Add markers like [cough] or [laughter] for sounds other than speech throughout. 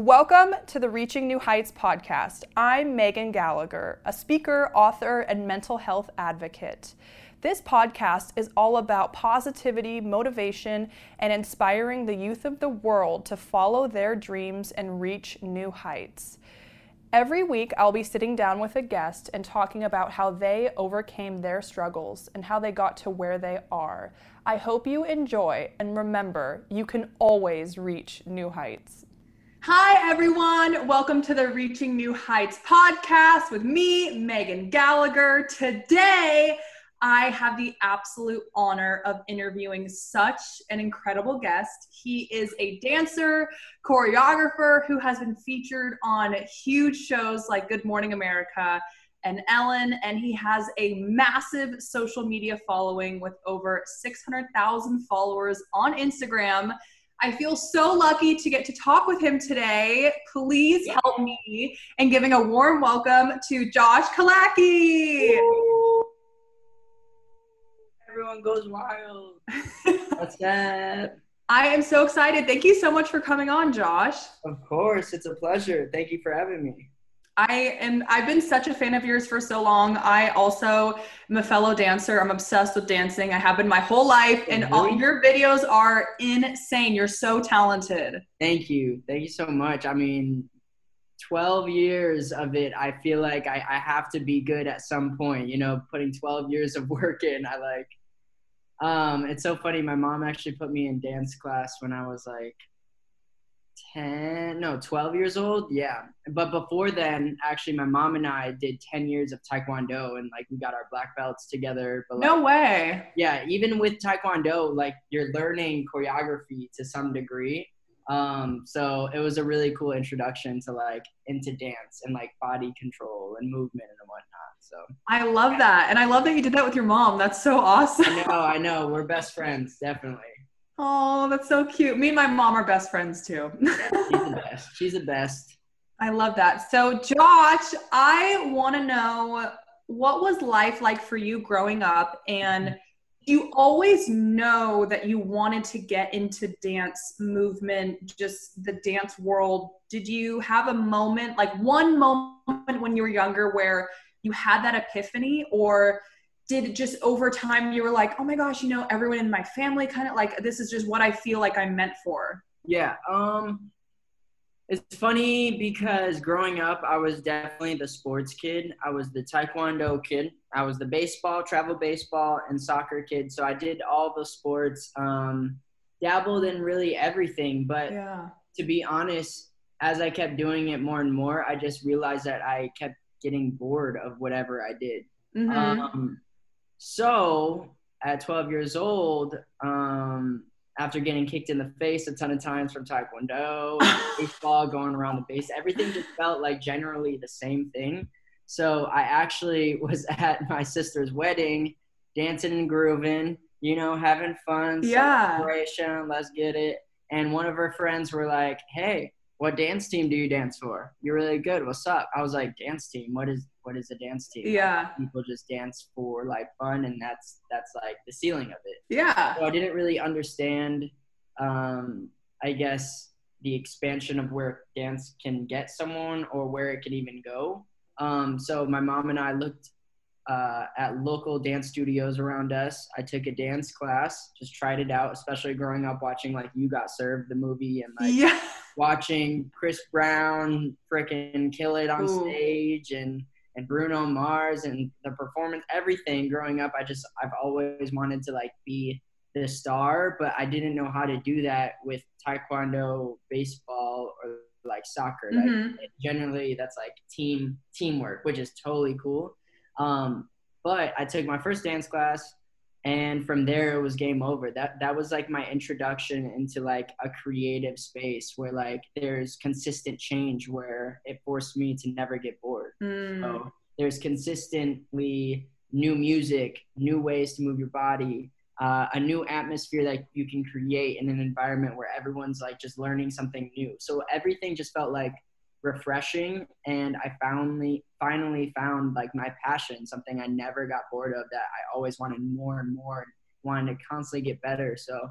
Welcome to the Reaching New Heights podcast. I'm Megan Gallagher, a speaker, author, and mental health advocate. This podcast is all about positivity, motivation, and inspiring the youth of the world to follow their dreams and reach new heights. Every week, I'll be sitting down with a guest and talking about how they overcame their struggles and how they got to where they are. I hope you enjoy, and remember, you can always reach new heights. Hi, everyone. Welcome to the Reaching New Heights podcast with me, Megan Gallagher. Today, I have the absolute honor of interviewing such an incredible guest. He is a dancer, choreographer who has been featured on huge shows like Good Morning America and Ellen, and he has a massive social media following with over 600,000 followers on Instagram I feel so lucky to get to talk with him today. Please help me in giving a warm welcome to Josh Killacky. Everyone goes wild. [laughs] What's up? I am so excited. Thank you so much for coming on, Josh. Of course, it's a pleasure. Thank you for having me. I am I've been such a fan of yours for so long. I also am a fellow dancer. I'm obsessed with dancing. I have been my whole life and all your videos are insane. You're so talented. Thank you. Thank you so much. I mean 12 years of it, I feel like I, I have to be good at some point, you know, putting 12 years of work in. I like um it's so funny. My mom actually put me in dance class when I was like 10 no 12 years old? Yeah. But before then actually my mom and i did 10 years of taekwondo and like we got our black belts together but like, no way. Yeah even with taekwondo like you're learning choreography to some degree. Um so it was a really cool introduction to like into dance and like body control and movement and whatnot so. I love that and i love that you did that with your mom. That's so awesome. I know i know. We're best [laughs] friends definitely Oh, that's so cute. Me and my mom are best friends too. she's the [laughs] best. She's the best. I love that. So, Josh, I want to know what was life like for you growing up and you always know that you wanted to get into dance movement, just the dance world. Did you have a moment, like one moment when you were younger where you had that epiphany or did just over time you were like oh my gosh you know everyone in my family kind of like this is just what i feel like i'm meant for yeah um it's funny because growing up i was definitely the sports kid i was the taekwondo kid i was the baseball travel baseball and soccer kid so i did all the sports um dabbled in really everything but yeah. to be honest as i kept doing it more and more i just realized that i kept getting bored of whatever i did mm-hmm. um, so at 12 years old, um, after getting kicked in the face a ton of times from Taekwondo, [laughs] baseball, going around the base, everything just felt like generally the same thing. So I actually [laughs] was at my sister's wedding, dancing and grooving, you know, having fun, yeah. celebration, let's get it. And one of her friends were like, "Hey, what dance team do you dance for? You're really good. What's up?" I was like, "Dance team. What is what is a dance team? Yeah. People just dance for like fun and that's that's like the ceiling of it. Yeah. So I didn't really understand um I guess the expansion of where dance can get someone or where it can even go. Um so my mom and I looked uh, at local dance studios around us. I took a dance class, just tried it out, especially growing up watching like You Got Served, the movie, and like yeah. watching Chris Brown freaking kill it on Ooh. stage and and Bruno Mars and the performance, everything growing up, I just, I've always wanted to like be the star, but I didn't know how to do that with Taekwondo, baseball, or like soccer. Mm-hmm. Like, generally, that's like team teamwork, which is totally cool. Um, but I took my first dance class, and from there it was game over. That that was like my introduction into like a creative space where like there's consistent change, where it forced me to never get bored. Mm. So there's consistently new music, new ways to move your body, uh, a new atmosphere that you can create in an environment where everyone's like just learning something new. So everything just felt like refreshing, and I finally finally found like my passion, something I never got bored of that I always wanted more and more, and wanted to constantly get better. So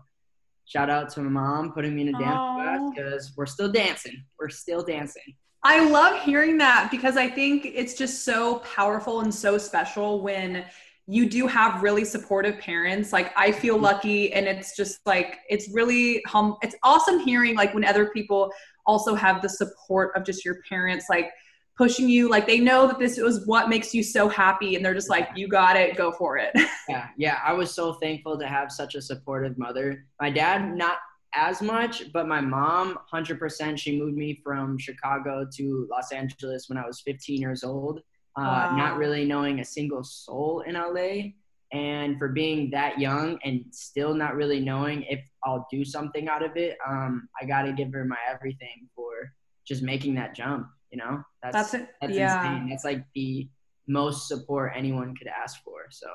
shout out to my mom putting me in a dance class because we're still dancing. We're still dancing. I love hearing that because I think it's just so powerful and so special when you do have really supportive parents. Like I feel mm-hmm. lucky and it's just like it's really hum it's awesome hearing like when other people also have the support of just your parents like pushing you like they know that this was what makes you so happy and they're just like you got it go for it [laughs] yeah yeah i was so thankful to have such a supportive mother my dad not as much but my mom 100% she moved me from chicago to los angeles when i was 15 years old uh, wow. not really knowing a single soul in LA. And for being that young and still not really knowing if I'll do something out of it, um, I got to give her my everything for just making that jump. You know, that's that's, that's yeah. insane. That's like the most support anyone could ask for. So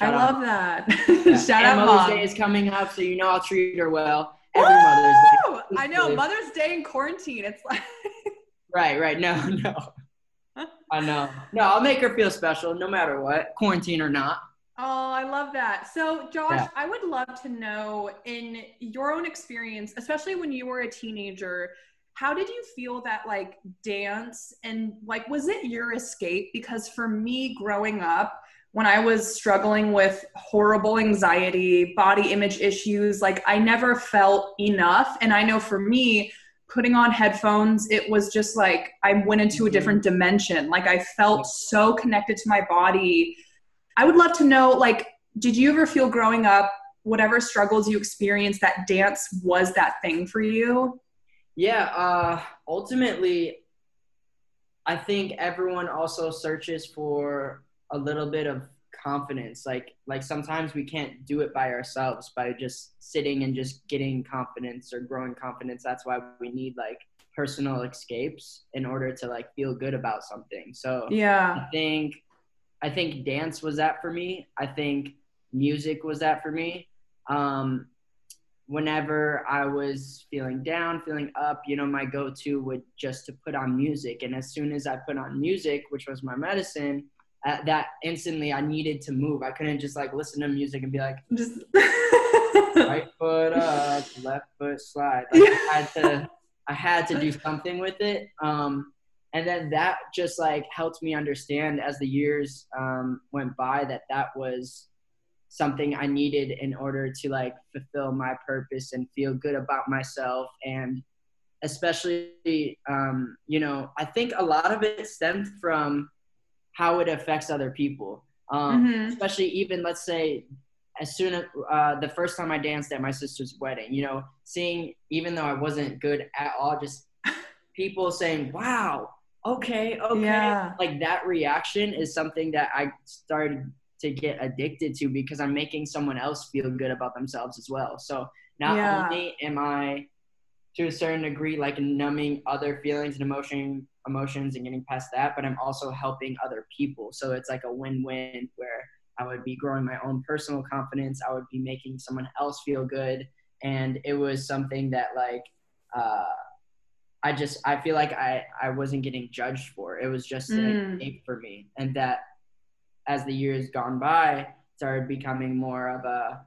I out. love that. [laughs] Yeah. Shout and out, Mother's Mom. Day is coming up, so you know I'll treat her well. Every Woo! Mother's Day. I know Mother's Day in quarantine. It's like right, right. No, [laughs] no. I know. No, I'll make her feel special no matter what, quarantine or not. Oh, I love that. So, Josh, yeah. I would love to know in your own experience, especially when you were a teenager, how did you feel that like dance and like was it your escape? Because for me growing up, when I was struggling with horrible anxiety, body image issues, like I never felt enough. And I know for me, putting on headphones, it was just like I went into a different mm-hmm. dimension. Like I felt so connected to my body. I would love to know, like, did you ever feel growing up, whatever struggles you experienced, that dance was that thing for you? Yeah, uh, ultimately, I think everyone also searches for a little bit of confidence. Like like sometimes we can't do it by ourselves by just sitting and just getting confidence or growing confidence. That's why we need like personal escapes in order to like feel good about something. So yeah. I think i think dance was that for me. I think music was that for me. Um whenever i was feeling down feeling up you know my go-to would just to put on music. And as soon as i put on music which was my medicine that instantly I needed to move. I couldn't just like listen to music and be like, [laughs] right foot up, left foot slide. Like, I had to, [laughs] I had to do something with it. Um, and then that just like helped me understand as the years um, went by that that was something I needed in order to like fulfill my purpose and feel good about myself and especially um, you know I think a lot of it stemmed from how it affects other people. Um, mm-hmm. Especially even let's say as soon as uh, the first time I danced at my sister's wedding, you know, seeing even though I wasn't good at all, just [laughs] people saying, "Wow, okay, okay," yeah. like that reaction is something that I started to get addicted to because I'm making someone else feel good about themselves as well. So not yeah. only am I to a certain degree like numbing other feelings and emotion emotions and getting past that but i'm also helping other people. So it's like a win-win where i would be growing my own personal confidence i would be making someone else feel good and it was something that like uh, i just i feel like i i wasn't getting judged for. It was just mm. an for me. And that as the years gone by started becoming more of a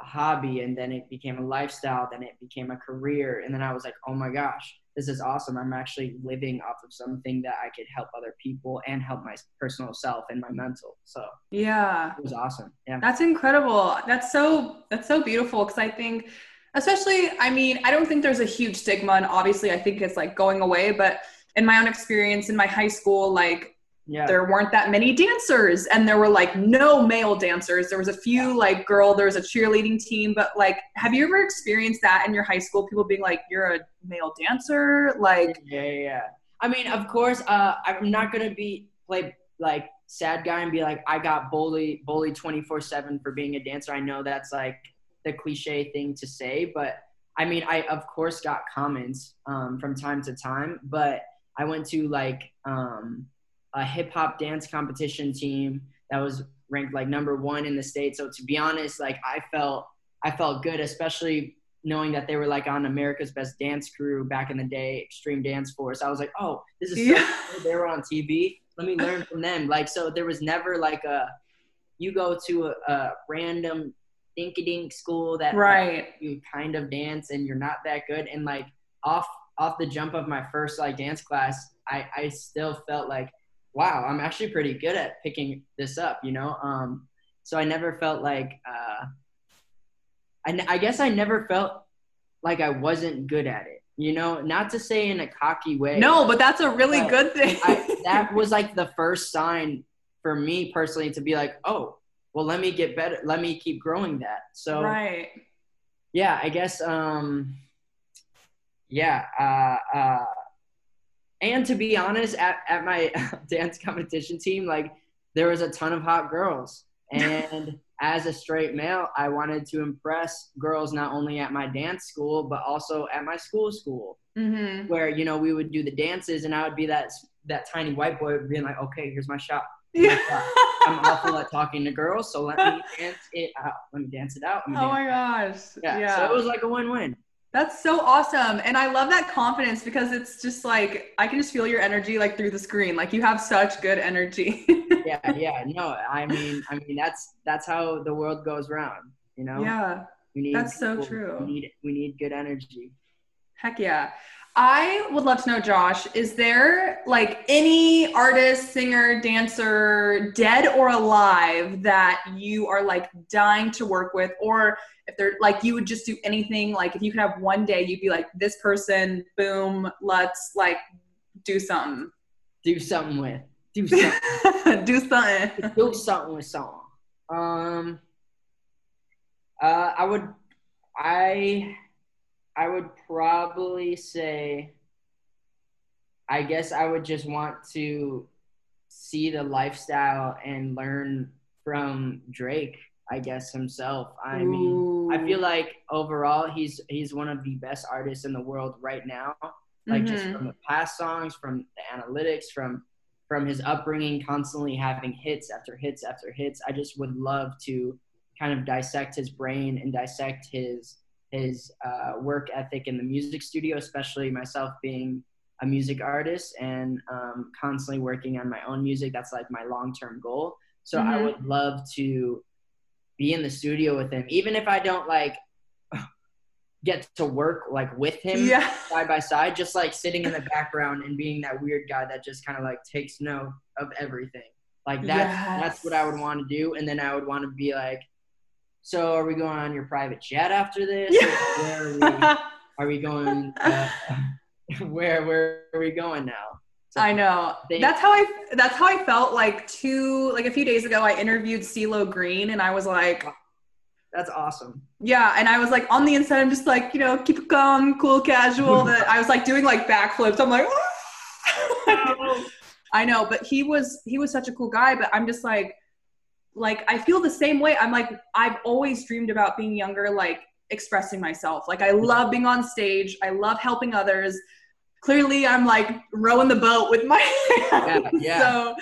a hobby and then it became a lifestyle then it became a career and then i was like oh my gosh this is awesome. I'm actually living off of something that i could help other people and help my personal self and my mental. So yeah. it was awesome. Yeah. That's incredible. That's so that's so beautiful because i think especially i mean i don't think there's a huge stigma and obviously i think it's like going away but in my own experience in my high school like yeah. there weren't that many dancers and there were like no male dancers. There was a few like girl there was a cheerleading team but like have you ever experienced that in your high school people being like you're a male dancer? Like yeah yeah i mean of course uh i'm not gonna be play like sad guy and be like i got bullied bullied 24 7 for being a dancer. I know that's like the cliche thing to say but i mean i of course got comments um, from time to time but i went to like um a hip hop dance competition team that was ranked like number one in the state. So to be honest, like I felt I felt good, especially knowing that they were like on America's Best Dance Crew back in the day, Extreme Dance Force. I was like, oh, this is so yeah. cool. They were on TV. Let me learn from them. Like so, there was never like a you go to a, a random dinky dink school that right you kind of dance and you're not that good and like off off the jump of my first like dance class i i still felt like wow i'm actually pretty good at picking this up you know? Um so i never felt like uh I, I guess i never felt like i wasn't good at it you know? Not to say in a cocky way. No but that's a really good thing. I, [laughs] that was like the first sign for me personally to be like oh well let me get better let me keep growing that. So right. yeah i guess um yeah uh uh and to be honest at, at my [laughs] dance competition team like there was a ton of hot girls [laughs] and as a straight male i wanted to impress girls not only at my dance school but also at my school school mm-hmm. where you know we would do the dances and i would be that that tiny white boy being like okay here's my shot yeah. [laughs] I'm awful at talking to girls, so let me dance it out. Let me dance it out. Oh my gosh. Yeah. yeah. So it was like a win-win. That's so awesome. And I love that confidence because it's just like I can just feel your energy like through the screen. Like you have such good energy. [laughs] yeah, yeah. No, I mean I mean that's that's how the world goes round, you know? Yeah. We need that's people, so true. We need we need good energy. Heck yeah. I would love to know, Josh, is there like any artist, singer, dancer, dead or alive, that you are like dying to work with? Or if they're like, you would just do anything, like if you could have one day, you'd be like, this person, boom, let's like do something. Do something with. Do [laughs] something. do something. do something with song. Um, uh, I would, I I would probably say, I guess I would just want to see the lifestyle and learn from Drake. I guess himself. I mean, I feel like overall he's he's one of the best artists in the world right now. Like mm-hmm. just from the past songs, from the analytics, from from his upbringing, constantly having hits after hits after hits. I just would love to kind of dissect his brain and dissect his his uh, work ethic in the music studio, especially myself being a music artist and um, constantly working on my own music. That's like my long term goal. So mm-hmm. I would love to be in the studio with him, even if I don't like [sighs] get to work like with him yeah. side by side, just like sitting in the background and being that weird guy that just kind of like takes note of everything. Like that's yes. that's what I would want to do, and then I would want to be like, so are we going on your private jet after this? Yeah. Where are we, [laughs] are we going? Uh, [laughs] where where are we going now? So I know. They, that's how I that's how I felt like two like a few days ago I interviewed CeeLo Green and I was like that's awesome. Yeah, and I was like on the inside I'm just like, you know, keep it calm, cool, casual. [laughs] that I was like doing like backflips. I'm like I know, but he was he was such a cool guy, but I'm just like like I feel the same way. I'm like I've always dreamed about being younger, like expressing myself. Like I love being on stage. I love helping others. Clearly, I'm like rowing the boat with my hands. [laughs] Yeah, yeah. So,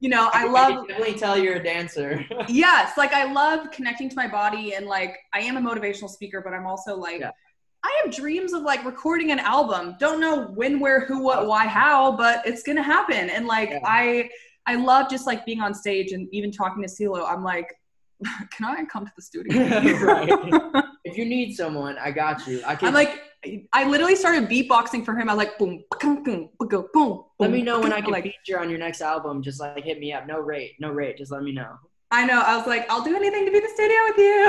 you know, I, I love. definitely tell you're a dancer. [laughs] yes, like I love connecting to my body, and like I am a motivational speaker, but I'm also like. Yeah. I have dreams of like recording an album. Don't know when, where, who, what, why, how, but it's gonna happen. And like yeah. I I love just like being on stage and even talking to CeeLo. I'm like, [laughs] can I come to the studio? [laughs] right. [laughs] If you need someone, I got you. I can. I'm like, I literally started beatboxing for him. I was like, boom, boom, boom, boom, boom. Let me know when I can like, feature on your next album. Just like hit me up. No rate, no rate. Just let me know. I know. I was like, I'll do anything to be in the studio with you.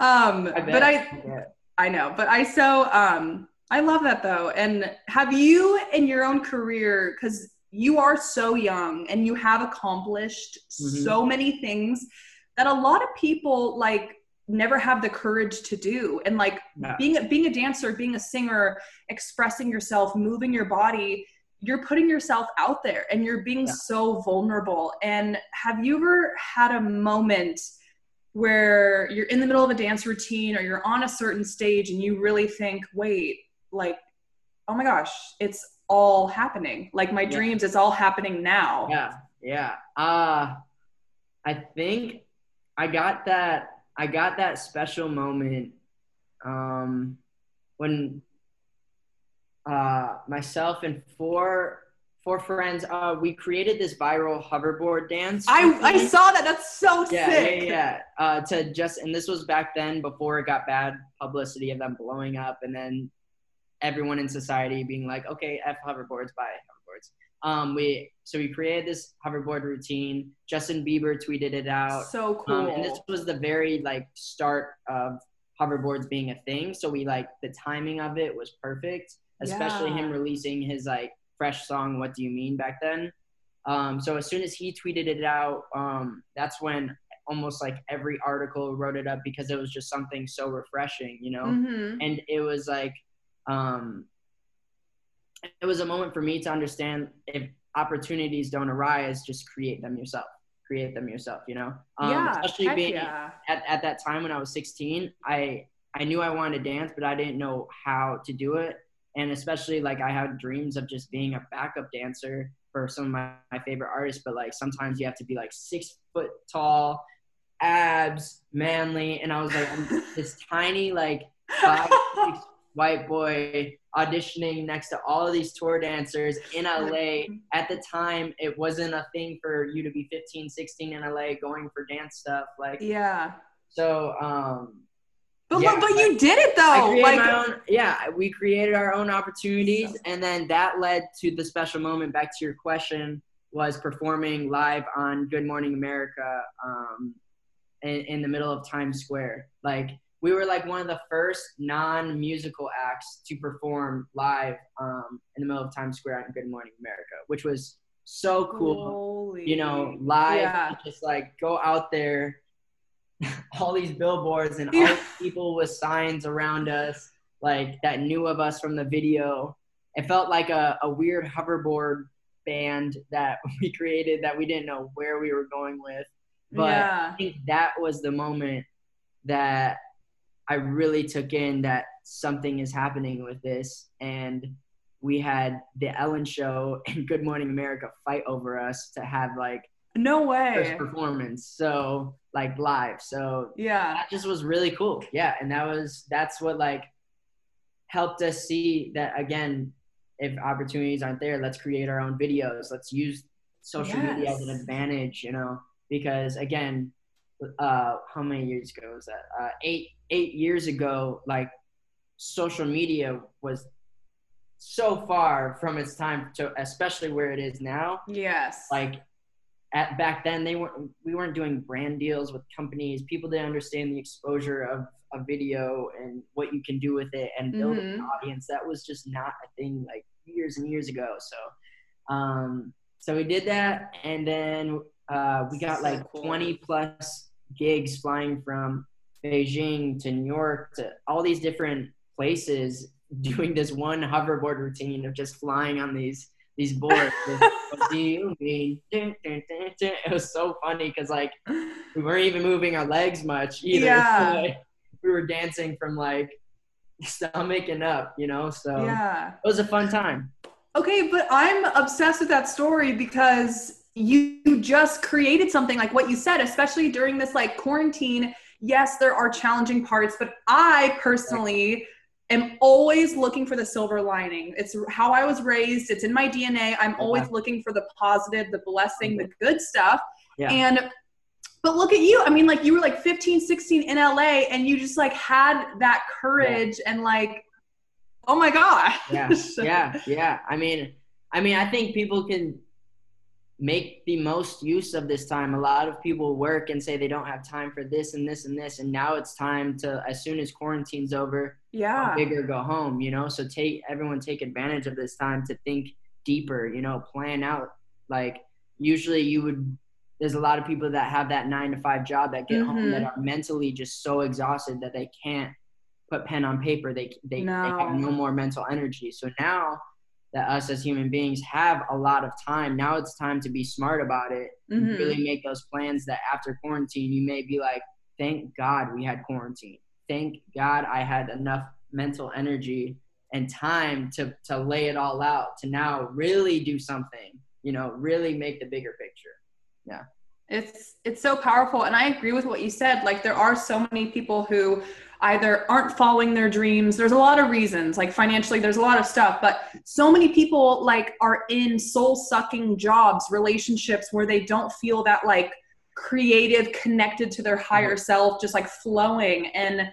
um, I but I, I, I know. But I so um, I love that though. And have you in your own career because you are so young and you have accomplished mm-hmm. so many things that a lot of people like never have the courage to do and like being being a dancer being a singer expressing yourself moving your body you're putting yourself out there and you're being yeah. so vulnerable and have you ever had a moment where you're in the middle of a dance routine or you're on a certain stage and you really think wait like oh my gosh it's all happening. Like my yeah. dreams, it's all happening now. Yeah, yeah. Uh I think I got that I got that special moment um when uh myself and four four friends, uh, we created this viral hoverboard dance. I, I saw that. That's so yeah, sick. Yeah, yeah. Uh, to just and this was back then before it got bad publicity of them blowing up, and then everyone in society being like, okay, f hoverboards, bye hoverboards. Um, we so we created this hoverboard routine. Justin Bieber tweeted it out. So cool. Um, and this was the very like start of hoverboards being a thing. So we like the timing of it was perfect, especially yeah. him releasing his like fresh song "What Do You Mean" back then. Um, so as soon as he tweeted it out, um, that's when almost like every article wrote it up because it was just something so refreshing, you know. Mm-hmm. And it was like, um, it was a moment for me to understand if opportunities don't arise, just create them yourself. Create them yourself, you know. Um, yeah, especially being yeah. at, at that time when I was 16, I I knew I wanted to dance, but I didn't know how to do it and especially like I had dreams of just being a backup dancer for some of my, my favorite artists, but like sometimes you have to be like six foot tall, abs, manly, and I was like I'm [laughs] this tiny like [laughs] five six white boy auditioning next to all of these tour dancers in LA. At the time, it wasn't a thing for you to be 15, 16 in LA going for dance stuff. Like, yeah. So, um, but yeah, but, but you did it though. like own, yeah, we created our own opportunities, so. and then that led to the special moment. Back to your question, was performing live on Good Morning America um, in, in the middle of Times Square. Like we were like one of the first non-musical acts to perform live um, in the middle of Times Square on Good Morning America, which was so cool. Holy. You know, live, yeah. just like go out there [laughs] all these billboards and all these people with signs around us, like that knew of us from the video. It felt like a, a weird hoverboard band that [laughs] we created that we didn't know where we were going with. But yeah. I think that was the moment that I really took in that something is happening with this. And we had the Ellen show [laughs] and Good Morning America fight over us to have like no way first performance. So like live. So yeah, that just was really cool. Yeah, and that was that's what like helped us see that again. If opportunities aren't there, let's create our own videos. Let's use social yes. media as an advantage. You know, because again, uh, how many years ago was that? Uh, eight eight years ago, like social media was so far from its time to especially where it is now. Yes. Like at back then they weren't we weren't doing brand deals with companies people didn't understand the exposure of a video and what you can do with it and build mm-hmm. an audience that was just not a thing like years and years ago so um so we did that and then uh we got so like cool. 20 plus gigs flying from beijing to new york to all these different places [laughs] doing this one hoverboard routine of just flying on these these boards. [laughs] what do you mean? It was so funny because like we weren't even moving our legs much either. Yeah. So, [laughs] like, we were dancing from like stomach and up, you know. So yeah, it was a fun time. Okay, but I'm obsessed with that story because you just created something like what you said, especially during this like quarantine. Yes, there are challenging parts, but I personally am always looking for the silver lining. It's how I was raised. It's in my DNA. I'm always looking for the positive, the blessing, the mm-hmm. good stuff. Yeah. And but look at you. I mean, like you were like 15, 16 in LA and you just like had that courage yeah. and like, oh my God. Yeah. [laughs] yeah. Yeah. I mean, I mean, I think people can make the most use of this time. A lot of people work and say they don't have time for this and this and this, and now it's time to as soon as quarantine's over, yeah, go bigger, go home. You know, so take everyone take advantage of this time to think deeper. You know, plan out. Like usually you would. There's a lot of people that have that nine to five job that get mm-hmm. home that are mentally just so exhausted that they can't put pen on paper. They they, no. they have no more mental energy. So now that us as human beings have a lot of time. Now it's time to be smart about it mm-hmm. really make those plans that after quarantine, you may be like, thank God we had quarantine. Thank God I had enough mental energy and time to, to lay it all out to now really do something, you know, really make the bigger picture. Yeah. It's it's so powerful and I agree with what you said. Like there are so many people who either aren't following their dreams. There's a lot of reasons, like financially, there's a lot of stuff, but so many people like are in soul sucking jobs, relationships where they don't feel that like creative, connected to their higher mm-hmm. self, just like flowing. And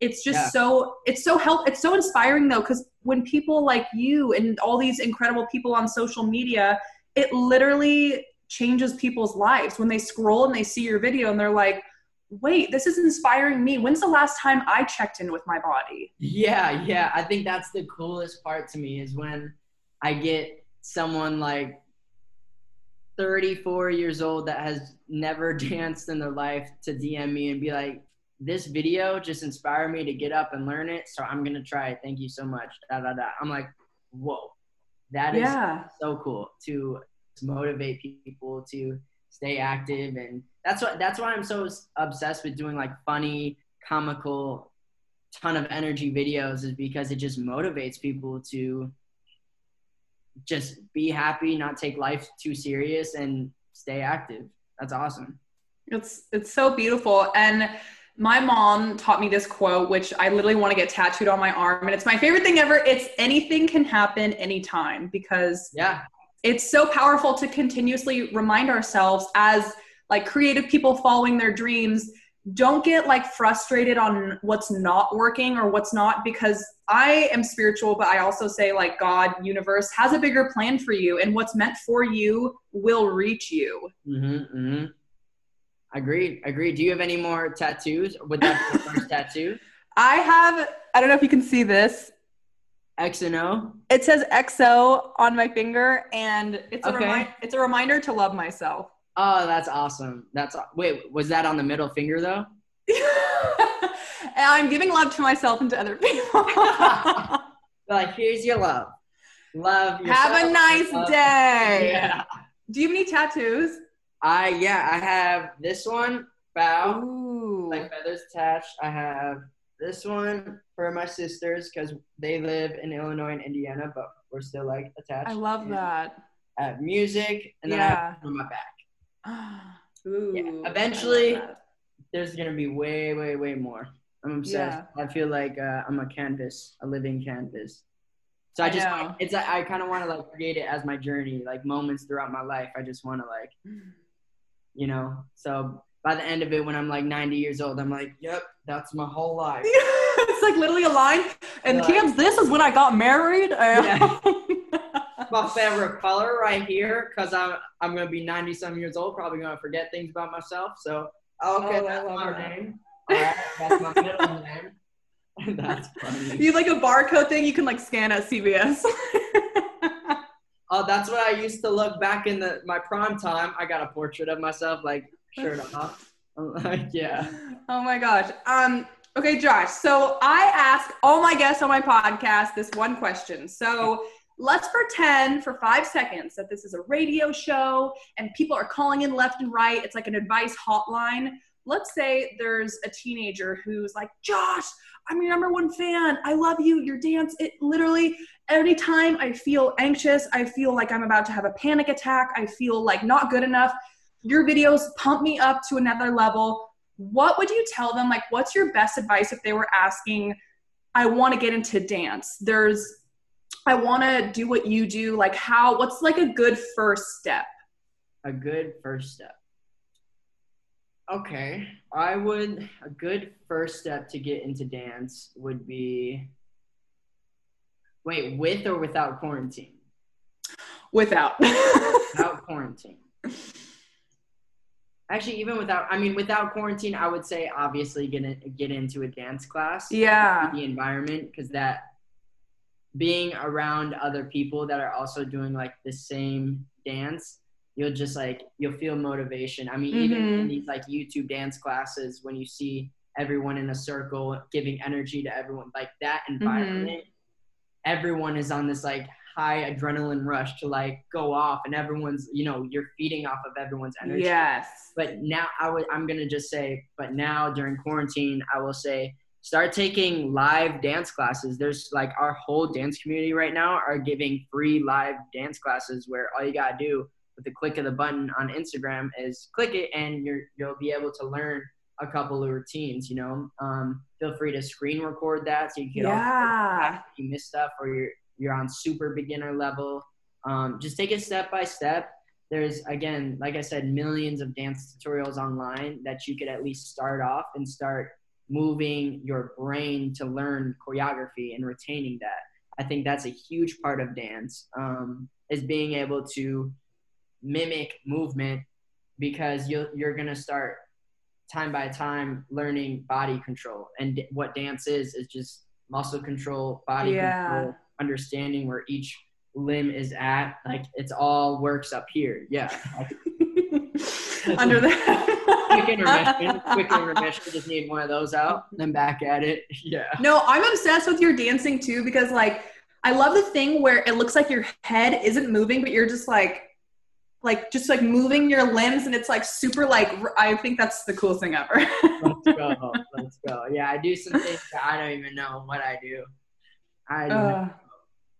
it's just yeah. so it's so help it's so inspiring though because when people like you and all these incredible people on social media it literally changes people's lives when they scroll and they see your video and they're like wait this is inspiring me when's the last time i checked in with my body yeah yeah i think that's the coolest part to me is when i get someone like 34 years old that has never [laughs] danced in their life to dm me and be like this video just inspired me to get up and learn it. So I'm gonna try it. Thank you so much. Da da da. I'm like, whoa, that is yeah. so cool to, to motivate people to stay active, and that's what that's why I'm so obsessed with doing like funny, comical, ton of energy videos is because it just motivates people to just be happy, not take life too serious, and stay active. That's awesome. It's it's so beautiful and my mom taught me this quote, which I literally want to get tattooed on my arm. And it's my favorite thing ever. It's anything can happen anytime because yeah, it's so powerful to continuously remind ourselves as like creative people following their dreams. Don't get like frustrated on what's not working or what's not because I am spiritual, but I also say like God, universe has a bigger plan for you, and what's meant for you will reach you. Mm-hmm, mm-hmm. Agreed. Agreed. Do you have any more tattoos? Would that be the first [laughs] tattoo? I have. I don't know if you can see this. X and O. It says XO on my finger, and it's a okay. remi- it's a reminder to love myself. Oh, that's awesome. That's wait. Was that on the middle finger though? [laughs] I'm giving love to myself and to other people. [laughs] like, here's your love. Love. Yourself. Have a nice love. day. Yeah. Do you have any tattoos? I yeah, I have this one bow, Ooh. like feathers attached. I have this one for my sisters because they live in Illinois and Indiana, but we're still like attached. I love and that. I have music, and then yeah. I have on my back. [gasps] Ooh, yeah. Eventually, there's gonna be way, way, way more. I'm obsessed. Yeah. I feel like uh, I'm a canvas, a living canvas. So I just, I it's, I kind of want to like create it as my journey, like moments throughout my life. I just want to like you know. So by the end of it, when I'm like 90 years old, I'm like, yep, that's my whole life. [laughs] it's like literally a line. And like, Cam's, this is when I got married. Yeah. [laughs] my favorite color right here, because I'm I'm gonna be 90 some years old, probably gonna forget things about myself. So oh, okay, oh, that's my that. name. All right, that's my middle name. [laughs] that's funny. You like a barcode thing you can like scan at CVS. Oh, that's what I used to look back in the my prime time. I got a portrait of myself, like shirt [laughs] off. like, yeah. Oh my gosh. Um. Okay, Josh. So I ask all my guests on my podcast this one question. So let's pretend for five seconds that this is a radio show and people are calling in left and right. It's like an advice hotline. Let's say there's a teenager who's like, Josh, I'm your number one fan. I love you. Your dance, it literally, anytime I feel anxious, I feel like I'm about to have a panic attack, I feel like not good enough. Your videos pump me up to another level. What would you tell them? Like, what's your best advice if they were asking, I want to get into dance? There's, I want to do what you do. Like, how, what's like a good first step? A good first step. Okay, I would a good first step to get into dance would be wait, with or without quarantine? Without. [laughs] without quarantine. Actually, even without, I mean, without quarantine, I would say obviously get in, get into a dance class. Yeah. The environment, because that being around other people that are also doing like the same dance you'll just like you'll feel motivation. I mean, mm-hmm. even in these like YouTube dance classes, when you see everyone in a circle giving energy to everyone, like that mm-hmm. environment, mm-hmm. everyone is on this like high adrenaline rush to like go off, and everyone's you know you're feeding off of everyone's energy. Yes. But now I would I'm gonna just say, but now during quarantine, I will say start taking live dance classes. There's like our whole dance community right now are giving free live dance classes where all you gotta do with the click of the button on Instagram is click it and you're you'll be able to learn a couple of routines. You know, um, feel free to screen record that so you can yeah. you miss stuff or you're you're on super beginner level. Um, just take it step by step. There's again, like I said, millions of dance tutorials online that you could at least start off and start moving your brain to learn choreography and retaining that. I think that's a huge part of dance um, is being able to mimic movement because you you're gonna start time by time learning body control and what dance is is just muscle control body yeah. control understanding where each limb is at like it's all works up here yeah [laughs] under that [laughs] quick intermission quick intermission just need one of those out then back at it [laughs] yeah no i'm obsessed with your dancing too because like i love the thing where it looks like your head isn't moving but you're just like like just like moving your limbs and it's like super like I think that's the coolest thing ever. let's go. Let's go. Yeah, I do some things that I don't even know what I do. I. Uh,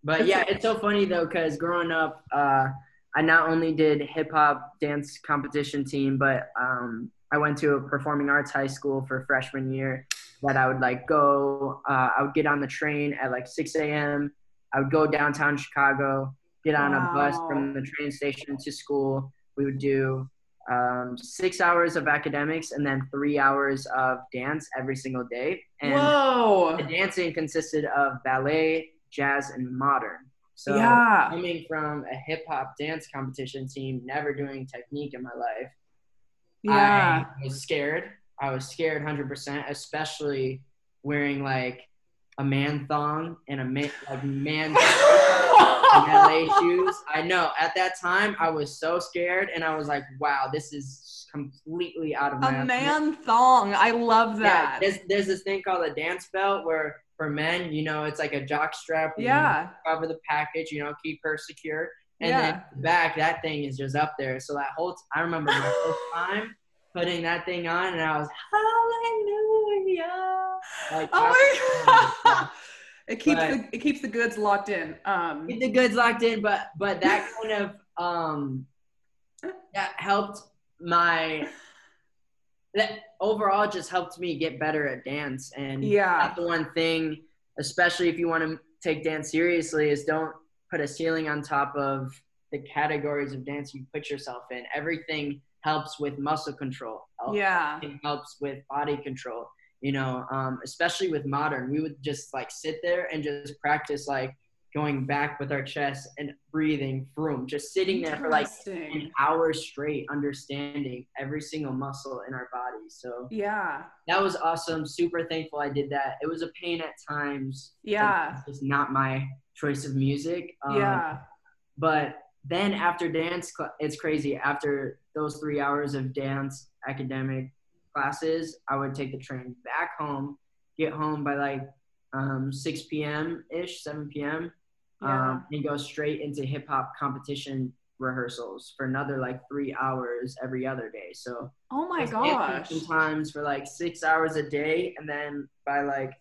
but yeah, it's so funny though cuz growing up uh I not only did hip hop dance competition team, but um I went to a performing arts high school for freshman year that I would like go uh, I would get on the train at like 6 a.m. I would go downtown Chicago get on wow. a bus from the train station to school. We would do um, six hours of academics and then three hours of dance every single day. And Whoa. the dancing consisted of ballet, jazz, and modern. So yeah. coming from a hip hop dance competition team, never doing technique in my life, yeah. I was scared. I was scared 100%, especially wearing like a man thong and a man like man [laughs] LA shoes. I know. At that time, I was so scared, and I was like, "Wow, this is completely out of my." A man thong. I love that. Yeah, there's, there's this thing called a dance belt where for men, you know, it's like a jock strap. Yeah. cover the package, you know, keep her secure. And yeah. then back, that thing is just up there. So that whole, t- I remember my first [laughs] time putting that thing on, and I was hallelujah. Like, oh my god. [laughs] It keeps but, the it keeps the goods locked in. Um, keep the goods locked in, but but that kind of um, [laughs] that helped my that overall just helped me get better at dance. And yeah, that's the one thing, especially if you want to take dance seriously, is don't put a ceiling on top of the categories of dance you put yourself in. Everything helps with muscle control. Yeah, it helps with body control you know um, especially with modern we would just like sit there and just practice like going back with our chest and breathing from just sitting there for like an hour straight understanding every single muscle in our body. So yeah. that was awesome. Super thankful i did that. It was a pain at times. Yeah. It's not my choice of music. Um, yeah. but then after dance it's crazy. After those three hours of dance academic classes, I would take the train back home, get home by like um, 6 p.m. ish, 7 p.m., yeah. um, and go straight into hip hop competition rehearsals for another like three hours every other day. So, oh my gosh, sometimes for like six hours a day, and then by like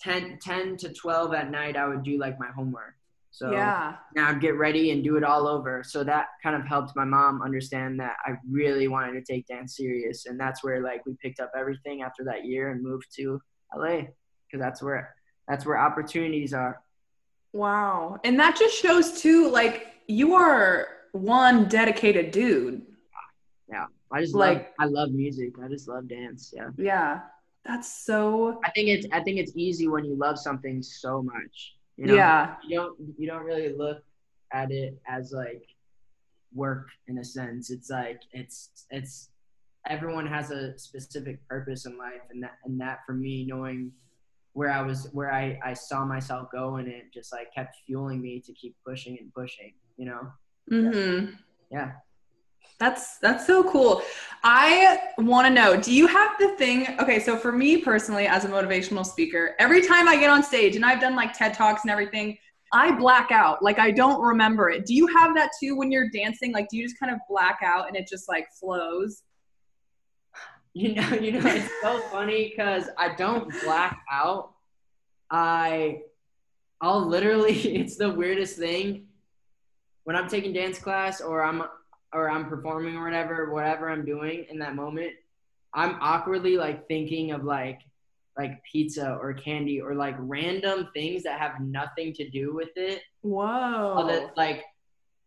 10, 10 to 12 at night, I would do like my homework. So yeah. now I'd get ready and do it all over. So that kind of helped my mom understand that I really wanted to take dance serious. And that's where like we picked up everything after that year and moved to LA because that's where that's where opportunities are. Wow. And that just shows too like you are one dedicated dude. Yeah. I just like love, I love music. I just love dance. Yeah. Yeah. That's so I think it's I think it's easy when you love something so much you know, yeah. You don't you don't really look at it as like work in a sense. It's like it's it's everyone has a specific purpose in life and that and that for me knowing where I was where I, I saw myself go and it just like kept fueling me to keep pushing and pushing, you know? Mm-hmm. Yeah. That's that's so cool. I want to know, do you have the thing? Okay, so for me personally as a motivational speaker, every time I get on stage and I've done like TED Talks and everything, I black out. Like I don't remember it. Do you have that too when you're dancing? Like do you just kind of black out and it just like flows? [laughs] You know, you know, it's so funny because I don't black out. I I'll literally [laughs] it's the weirdest thing. When I'm taking dance class or I'm or I'm performing or whatever, whatever I'm doing in that moment, I'm awkwardly like thinking of like like pizza or candy or like random things that have nothing to do with it. Whoa. Other, like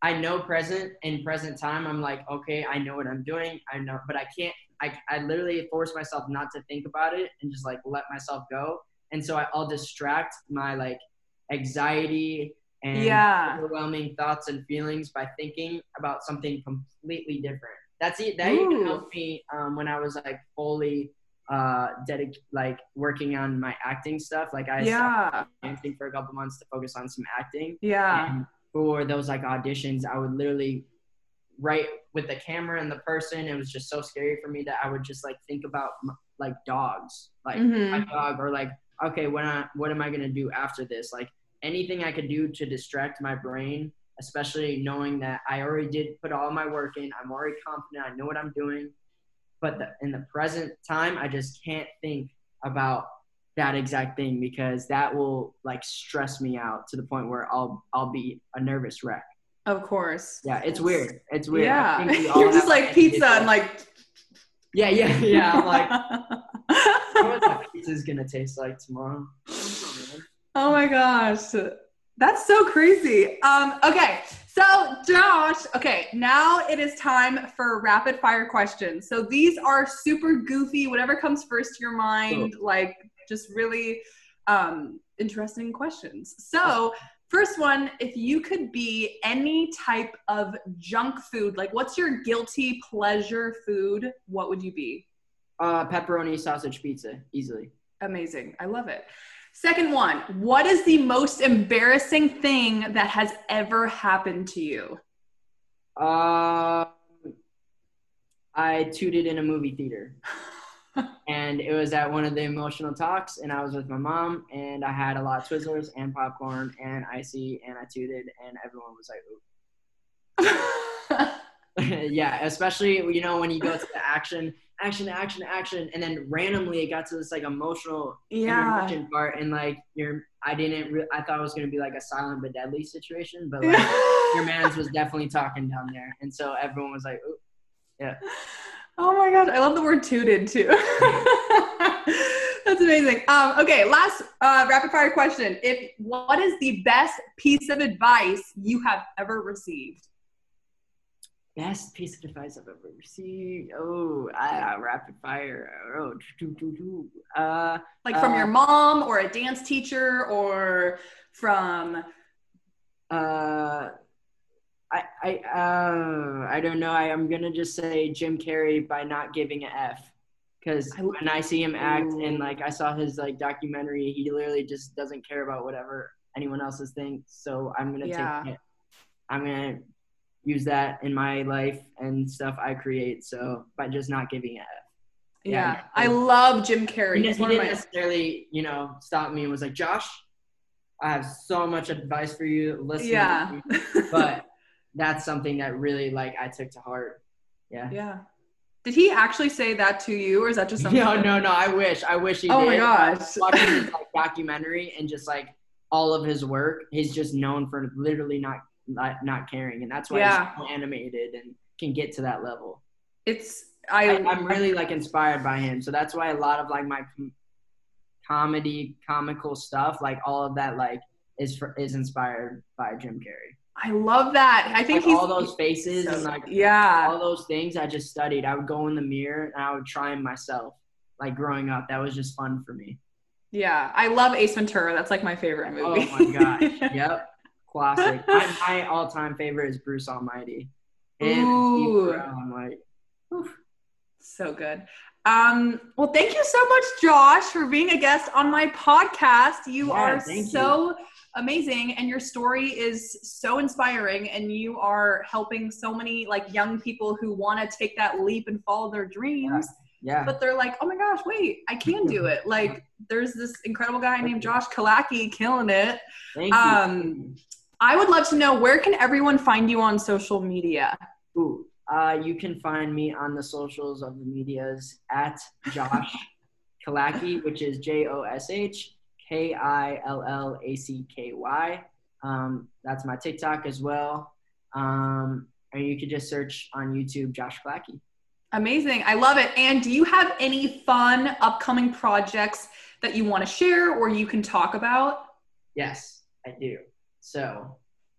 I know present in present time. I'm like, okay, I know what I'm doing. I know, but I can't. I I literally force myself not to think about it and just like let myself go. And so I, I'll distract my like anxiety and Yeah. overwhelming thoughts and feelings by thinking about something completely different. That's it. That even helped me um, when I was like fully uh dedic like working on my acting stuff. Like I stopped Yeah. dancing for a couple months to focus on some acting. Yeah. And for those like auditions, I would literally write with the camera and the person. It was just so scary for me that I would just like think about like dogs, like Mhm. my dog, or like okay, when I what am I gonna do after this? Like anything I could do to distract my brain, especially knowing that I already did put all my work in. I'm already confident. I know what I'm doing. But the, in the present time, I just can't think about that exact thing because that will like stress me out to the point where I'll I'll be a nervous wreck. Of course. Yeah, it's weird. It's weird. I Yeah. think we [laughs] all You're just like pizza and like. yeah, yeah, yeah. I'm like, [laughs] I what that pizza's gonna taste like tomorrow. Oh my gosh. That's so crazy. Um, okay, so Josh, okay, now it is time for rapid fire questions. So these are super goofy, whatever comes first to your mind, like just really um, interesting questions. So, first one, if you could be any type of junk food, like what's your guilty pleasure food? What would you be? Uh, pepperoni sausage pizza, easily. Amazing. I love it. Second one, what is the most embarrassing thing that has ever happened to you? Um, I tooted in a movie theater, [laughs] and it was at one of the emotional talks, and I was with my mom, and I had a lot of Twizzlers and popcorn and icy, and I tooted, and everyone was like, "Ooh." [laughs] [laughs] yeah, especially you know when you go to the action, action, action, action, and then randomly it got to this like emotional yeah. part, and like you're, I didn't, re- I thought it was gonna be like a silent but deadly situation, but like [laughs] your man's was definitely talking down there, and so everyone was like, Ooh. Oh my gosh, I love the word tooted too. [laughs] That's amazing. Um, okay, last uh, rapid fire question. If what is the best piece of advice you have ever received? Best piece of advice I've ever received. Oh, ah, rapid fire. Oh, doo, doo, doo. uh, Like from Uh, your mom or a dance teacher or from uh, I, I, uh, I don't know. I, I'm gonna just say Jim Carrey by not giving an F, because when I see him act and like I saw his like documentary, he literally just doesn't care about whatever anyone else is think. So I'm gonna Yeah. take it. I'm gonna use that in my life and stuff I create. So by just not giving an F. yeah. Yeah. I love Jim Carrey. He, he didn't my necessarily, you know, stop me and was like, Josh, I have so much advice for you. Listen, to yeah. me." [laughs] but that's something that really like I took to heart. Yeah. yeah. Did he actually say that to you, or is that just [laughs] something? No, no, no. I wish. I wish he Oh did. my gosh. Watching his like, documentary and just like all of his work, he's just known for literally not not, not caring, and that's why Yeah. he's so animated and can get to that level. It's I, I. I'm really like inspired by him, so that's why a lot of like my com- comedy, comical stuff, like all of that, like is for, is inspired by Jim Carrey. I love that. I think Like he's all those faces so- and like yeah. all those things I just studied. I would go in the mirror and I would try them myself. Like growing up, that was just fun for me. Yeah, I love Ace Ventura. That's like my favorite movie. Oh my gosh. [laughs] yep. Classic. my, my all-time favorite is Bruce Almighty. And Ooh. I'm like, oof. So good. Um, well, thank you so much, Josh, for being a guest on my podcast. You Yeah, are thank you. so amazing, and your story is so inspiring, and you are helping so many like young people who want to take that leap and follow their dreams. yeah. But they're like, oh my gosh, wait, I can do it. [laughs] Like, there's this incredible guy named Josh Killacky killing it. Thank you. Um, I would love to know where can everyone find you on social media? Ooh, uh, you can find me on the socials of the medias at Josh [laughs] Killacky, which is J O S H K I L L A C K Y. Um, that's my TikTok as well. Um, or you could just search on YouTube Josh Killacky. Amazing. I love it. And do you have any fun upcoming projects that you want to share or you can talk about? Yes, I do. So,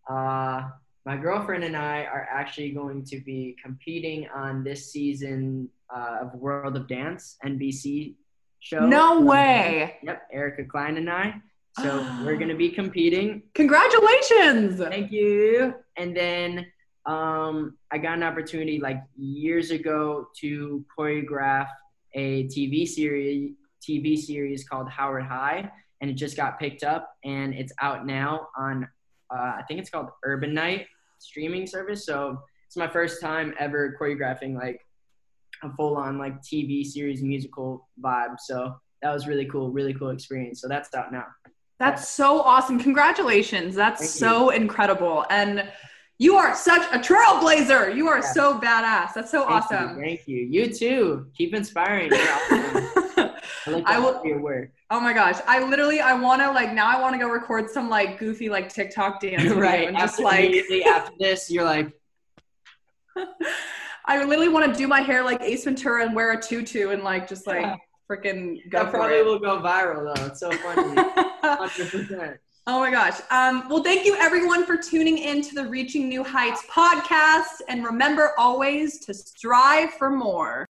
uh, my girlfriend and I are actually going to be competing on this season uh, of World of Dance NBC show. No way. Yep, Erica Klein and I. So [gasps] we're gonna be competing. Congratulations! Thank you. And then um, I got an opportunity like years ago to choreograph a TV series TV series called Howard High, and it just got picked up and it's out now on uh, I think it's called Urban Night streaming service. So it's my first time ever choreographing like a full on like TV series musical vibe. So that was really cool, really cool experience. So that's out now. That's so awesome. Congratulations. That's Thank so you. incredible. And you are such a trailblazer. You are yeah. so badass. That's so Thank awesome. You. Thank you. You too. Keep inspiring. [laughs] I, like I will. Your work. Oh my gosh! I literally, I want to like now. I want to go record some like goofy like TikTok [laughs] dance. right. And just like after this, you're like. [laughs] I literally want to do my hair like Ace Ventura and wear a tutu and like just like yeah. freaking go. That probably it. will go viral though. It's so funny. [laughs] Hundred percent. Oh my gosh. Um, well, thank you everyone for tuning in to the Reaching New Heights podcast. And remember always to strive for more.